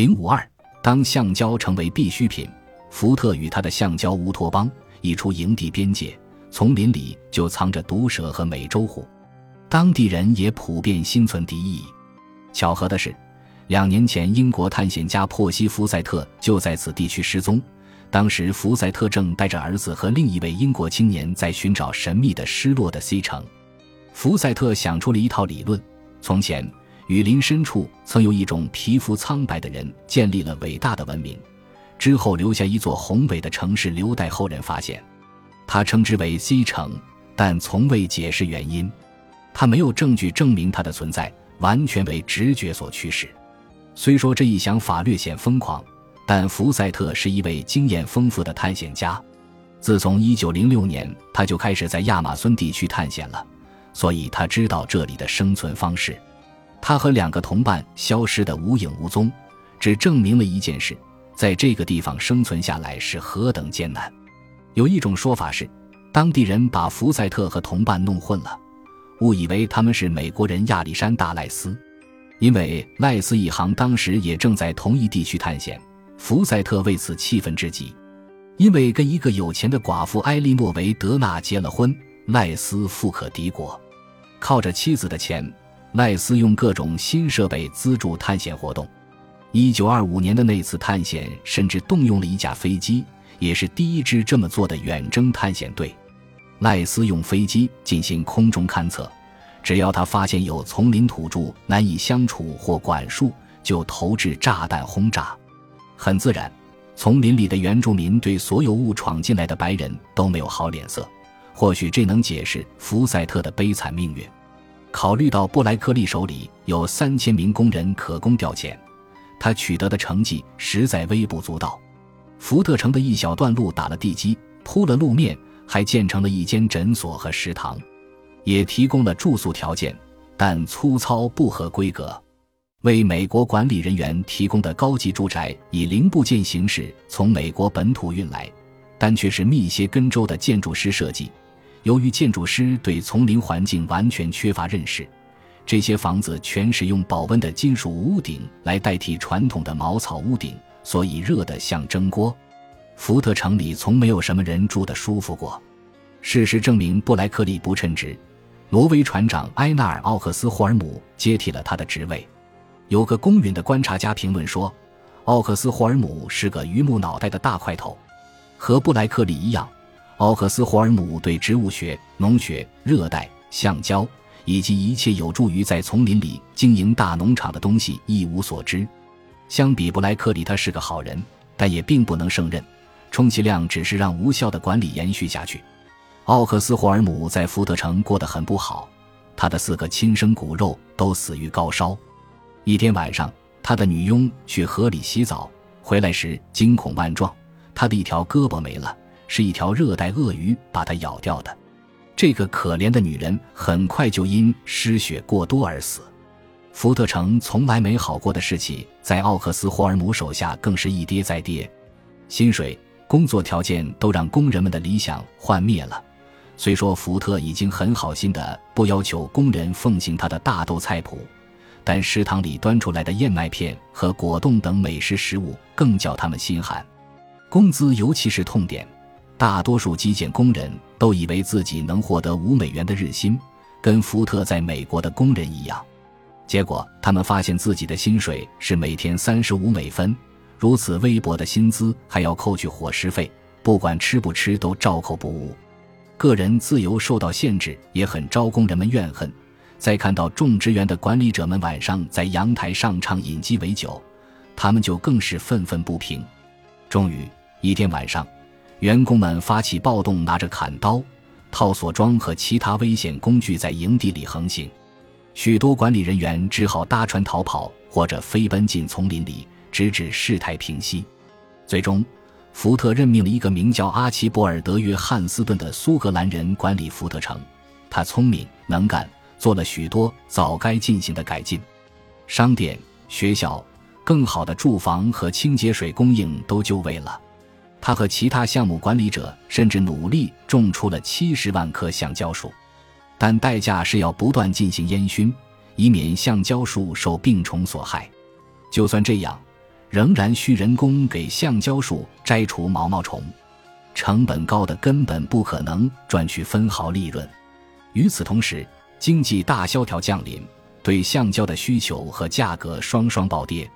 零五二，当橡胶成为必需品，福特与他的橡胶乌托邦一出营地边界，丛林里就藏着毒蛇和美洲虎，当地人也普遍心存敌意。巧合的是，两年前英国探险家珀西·福赛特就在此地区失踪。当时，福赛特正带着儿子和另一位英国青年在寻找神秘的失落的 C 城。福赛特想出了一套理论：从前，雨林深处曾有一种皮肤苍白的人建立了伟大的文明，之后留下一座宏伟的城市留待后人发现。他称之为 C 城，但从未解释原因。他没有证据证明它的存在，完全为直觉所驱使。虽说这一想法略显疯狂。但福赛特是一位经验丰富的探险家，自从1906年他就开始在亚马孙地区探险了，所以他知道这里的生存方式。他和两个同伴消失得无影无踪，只证明了一件事：在这个地方生存下来是何等艰难。有一种说法是，当地人把福赛特和同伴弄混了，误以为他们是美国人亚历山大·赖斯，因为赖斯一行当时也正在同一地区探险。福赛特为此气愤至极，因为跟一个有钱的寡妇埃莉诺维德纳结了婚，赖斯富可敌国。靠着妻子的钱，赖斯用各种新设备资助探险活动。一九二五年的那次探险，甚至动用了一架飞机，也是第一支这么做的远征探险队。赖斯用飞机进行空中勘测，只要他发现有丛林土著难以相处或管束，就投掷炸弹轰炸。很自然，丛林里的原住民对所有误闯进来的白人都没有好脸色。或许这能解释福赛特的悲惨命运。考虑到布莱克利手里有三千名工人可供调遣，他取得的成绩实在微不足道。福特城的一小段路打了地基，铺了路面，还建成了一间诊所和食堂，也提供了住宿条件，但粗糙不合规格。为美国管理人员提供的高级住宅以零部件形式从美国本土运来，但却是密歇根州的建筑师设计。由于建筑师对丛林环境完全缺乏认识，这些房子全使用保温的金属屋顶来代替传统的茅草屋顶，所以热得像蒸锅。福特城里从没有什么人住得舒服过。事实证明，布莱克利不称职，挪威船长埃纳尔·奥克斯霍尔姆接替了他的职位。有个公允的观察家评论说：“奥克斯霍尔姆是个榆木脑袋的大块头，和布莱克利一样，奥克斯霍尔姆对植物学、农学、热带橡胶以及一切有助于在丛林里经营大农场的东西一无所知。相比布莱克利，他是个好人，但也并不能胜任，充其量只是让无效的管理延续下去。奥克斯霍尔姆在福特城过得很不好，他的四个亲生骨肉都死于高烧。”一天晚上，他的女佣去河里洗澡，回来时惊恐万状，他的一条胳膊没了，是一条热带鳄鱼把它咬掉的。这个可怜的女人很快就因失血过多而死。福特城从来没好过的事情，在奥克斯霍尔姆手下更是一跌再跌，薪水、工作条件都让工人们的理想幻灭了。虽说福特已经很好心的不要求工人奉行他的大豆菜谱。但食堂里端出来的燕麦片和果冻等美食食物更叫他们心寒，工资尤其是痛点。大多数基建工人都以为自己能获得五美元的日薪，跟福特在美国的工人一样。结果他们发现自己的薪水是每天三十五美分，如此微薄的薪资还要扣去伙食费，不管吃不吃都照扣不误。个人自由受到限制，也很招工人们怨恨。在看到种植园的管理者们晚上在阳台上唱饮鸡尾酒，他们就更是愤愤不平。终于一天晚上，员工们发起暴动，拿着砍刀、套索桩和其他危险工具在营地里横行。许多管理人员只好搭船逃跑，或者飞奔进丛林里，直至事态平息。最终，福特任命了一个名叫阿奇博尔德·约翰斯顿的苏格兰人管理福特城。他聪明能干。做了许多早该进行的改进，商店、学校、更好的住房和清洁水供应都就位了。他和其他项目管理者甚至努力种出了七十万棵橡胶树，但代价是要不断进行烟熏，以免橡胶树受病虫所害。就算这样，仍然需人工给橡胶树摘除毛毛虫，成本高的根本不可能赚取分毫利润。与此同时，经济大萧条降临，对橡胶的需求和价格双双暴跌。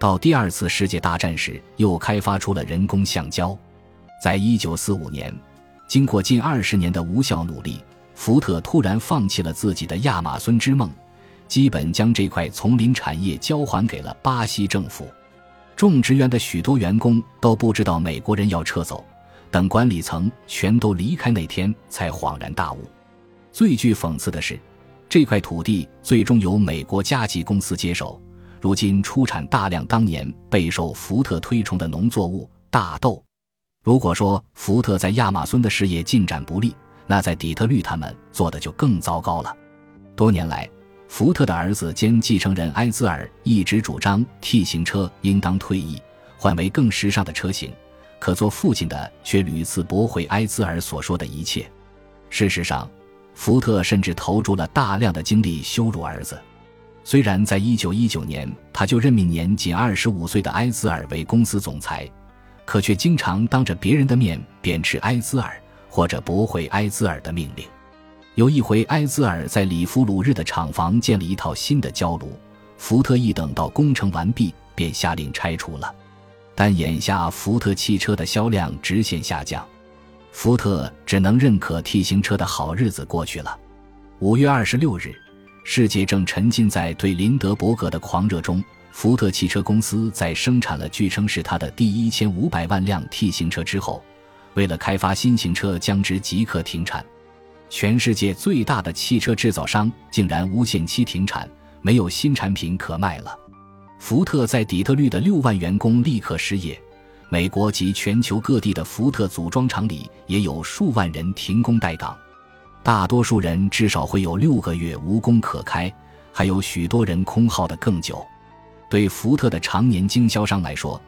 到第二次世界大战时，又开发出了人工橡胶。在一九四五年，经过近二十年的无效努力，福特突然放弃了自己的亚马孙之梦，基本将这块丛林产业交还给了巴西政府。种植园的许多员工都不知道美国人要撤走，等管理层全都离开那天，才恍然大悟。最具讽刺的是，这块土地最终由美国加吉公司接手，如今出产大量当年备受福特推崇的农作物大豆。如果说福特在亚马孙的事业进展不利，那在底特律他们做的就更糟糕了。多年来，福特的儿子兼继承人埃兹尔一直主张 T 型车应当退役，换为更时尚的车型，可做父亲的却屡次驳回埃兹尔所说的一切。事实上，福特甚至投注了大量的精力羞辱儿子。虽然在1919年他就任命年仅25岁的埃兹尔为公司总裁，可却经常当着别人的面贬斥埃兹尔，或者驳回埃兹尔的命令。有一回，埃兹尔在里夫鲁日的厂房建了一套新的焦炉，福特一等到工程完毕，便下令拆除了。但眼下福特汽车的销量直线下降。福特只能认可 T 型车的好日子过去了。五月二十六日，世界正沉浸在对林德伯格的狂热中。福特汽车公司在生产了据称是它的第一千五百万辆 T 型车之后，为了开发新型车，将之即刻停产。全世界最大的汽车制造商竟然无限期停产，没有新产品可卖了。福特在底特律的六万员工立刻失业。美国及全球各地的福特组装厂里也有数万人停工待岗，大多数人至少会有六个月无工可开，还有许多人空耗的更久。对福特的常年经销商来说，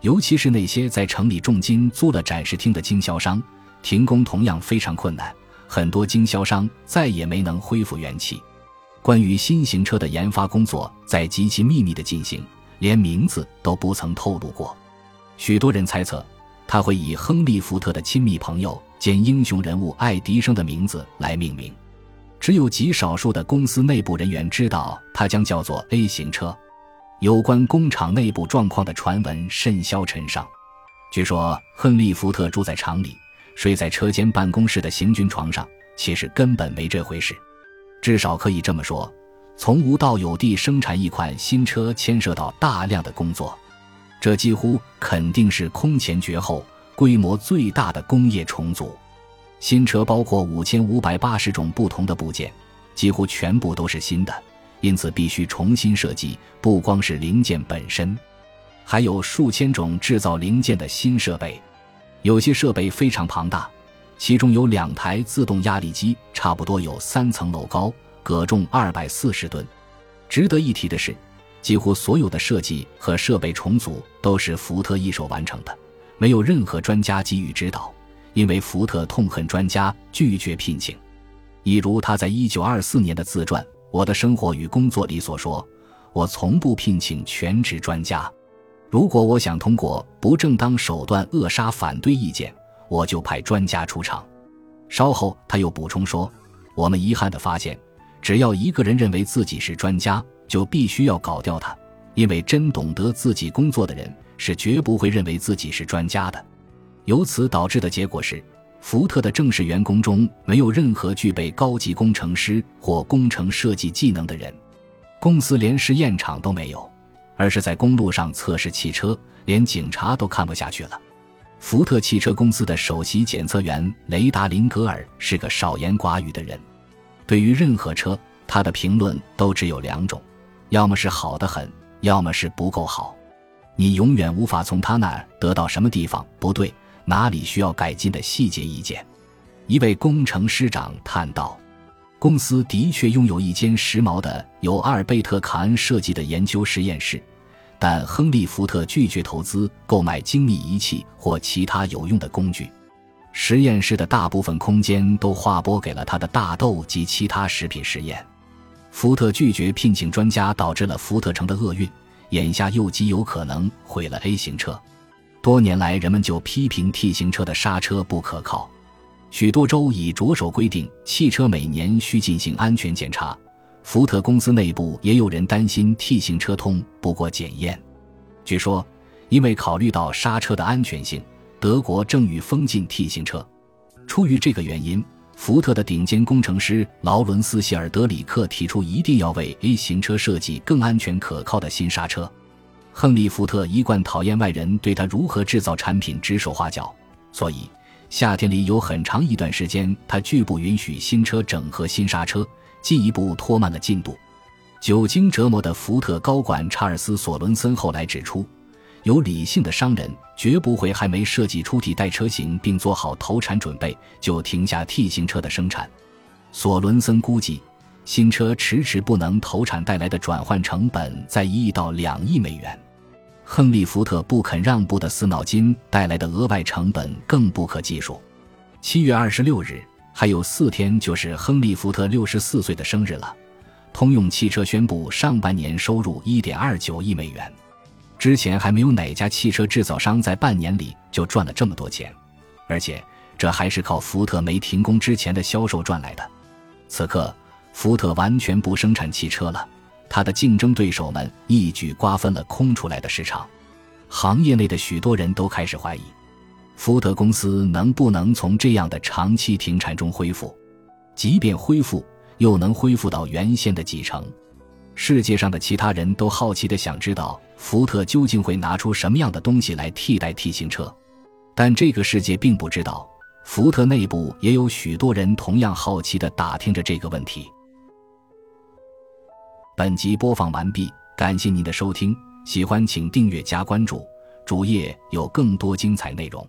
尤其是那些在城里重金租了展示厅的经销商，停工同样非常困难。很多经销商再也没能恢复元气。关于新型车的研发工作在极其秘密的进行，连名字都不曾透露过。许多人猜测，他会以亨利·福特的亲密朋友兼英雄人物爱迪生的名字来命名。只有极少数的公司内部人员知道，它将叫做 A 型车。有关工厂内部状况的传闻甚嚣尘上。据说，亨利·福特住在厂里，睡在车间办公室的行军床上，其实根本没这回事。至少可以这么说：从无到有地生产一款新车，牵涉到大量的工作。这几乎肯定是空前绝后、规模最大的工业重组。新车包括五千五百八十种不同的部件，几乎全部都是新的，因此必须重新设计。不光是零件本身，还有数千种制造零件的新设备。有些设备非常庞大，其中有两台自动压力机，差不多有三层楼高，各重二百四十吨。值得一提的是。几乎所有的设计和设备重组都是福特一手完成的，没有任何专家给予指导，因为福特痛恨专家，拒绝聘请。一如他在一九二四年的自传《我的生活与工作》里所说：“我从不聘请全职专家，如果我想通过不正当手段扼杀反对意见，我就派专家出场。”稍后他又补充说：“我们遗憾地发现，只要一个人认为自己是专家。”就必须要搞掉他，因为真懂得自己工作的人是绝不会认为自己是专家的。由此导致的结果是，福特的正式员工中没有任何具备高级工程师或工程设计技能的人，公司连试验场都没有，而是在公路上测试汽车，连警察都看不下去了。福特汽车公司的首席检测员雷达林格尔是个少言寡语的人，对于任何车，他的评论都只有两种。要么是好的很，要么是不够好，你永远无法从他那儿得到什么地方不对、哪里需要改进的细节意见。一位工程师长叹道：“公司的确拥有一间时髦的由阿尔贝特·卡恩设计的研究实验室，但亨利·福特拒绝投资购买精密仪器或其他有用的工具。实验室的大部分空间都划拨给了他的大豆及其他食品实验。”福特拒绝聘请专家，导致了福特城的厄运，眼下又极有可能毁了 A 型车。多年来，人们就批评 T 型车的刹车不可靠。许多州已着手规定汽车每年需进行安全检查。福特公司内部也有人担心 T 型车通不过检验。据说，因为考虑到刹车的安全性，德国正欲封禁 T 型车。出于这个原因，福特的顶尖工程师劳伦斯·希尔德里克提出，一定要为 A 型车设计更安全可靠的新刹车。亨利·福特一贯讨厌外人对他如何制造产品指手画脚，所以夏天里有很长一段时间，他拒不允许新车整合新刹车。进一步拖慢了进度。久经折磨的福特高管查尔斯·索伦森后来指出，有理性的商人绝不会还没设计出替代车型并做好投产准备就停下 T 型车的生产。索伦森估计，新车迟迟不能投产带来的转换成本在一亿到两亿美元。亨利·福特不肯让步的死脑筋带来的额外成本更不可计数。七月二十六日。还有四天就是亨利·福特六十四岁的生日了。通用汽车宣布上半年收入一点二九亿美元，之前还没有哪家汽车制造商在半年里就赚了这么多钱，而且这还是靠福特没停工之前的销售赚来的。此刻，福特完全不生产汽车了，他的竞争对手们一举瓜分了空出来的市场，行业内的许多人都开始怀疑。福特公司能不能从这样的长期停产中恢复？即便恢复，又能恢复到原先的几成？世界上的其他人都好奇的想知道，福特究竟会拿出什么样的东西来替代 T 型车？但这个世界并不知道，福特内部也有许多人同样好奇的打听着这个问题。本集播放完毕，感谢您的收听，喜欢请订阅加关注，主页有更多精彩内容。